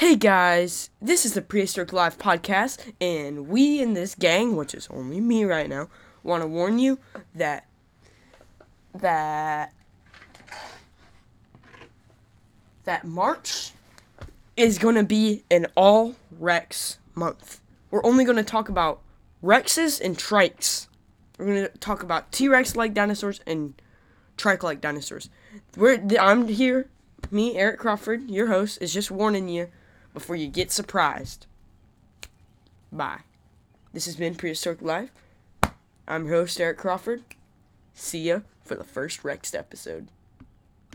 Hey guys, this is the Prehistoric Life podcast, and we in this gang, which is only me right now, want to warn you that that that March is going to be an all Rex month. We're only going to talk about Rexes and Trikes. We're going to talk about T-Rex like dinosaurs and Trike like dinosaurs. We're I'm here, me Eric Crawford, your host, is just warning you before you get surprised. Bye. This has been Prehistoric Life. I'm your host, Eric Crawford. See ya for the first Rex episode.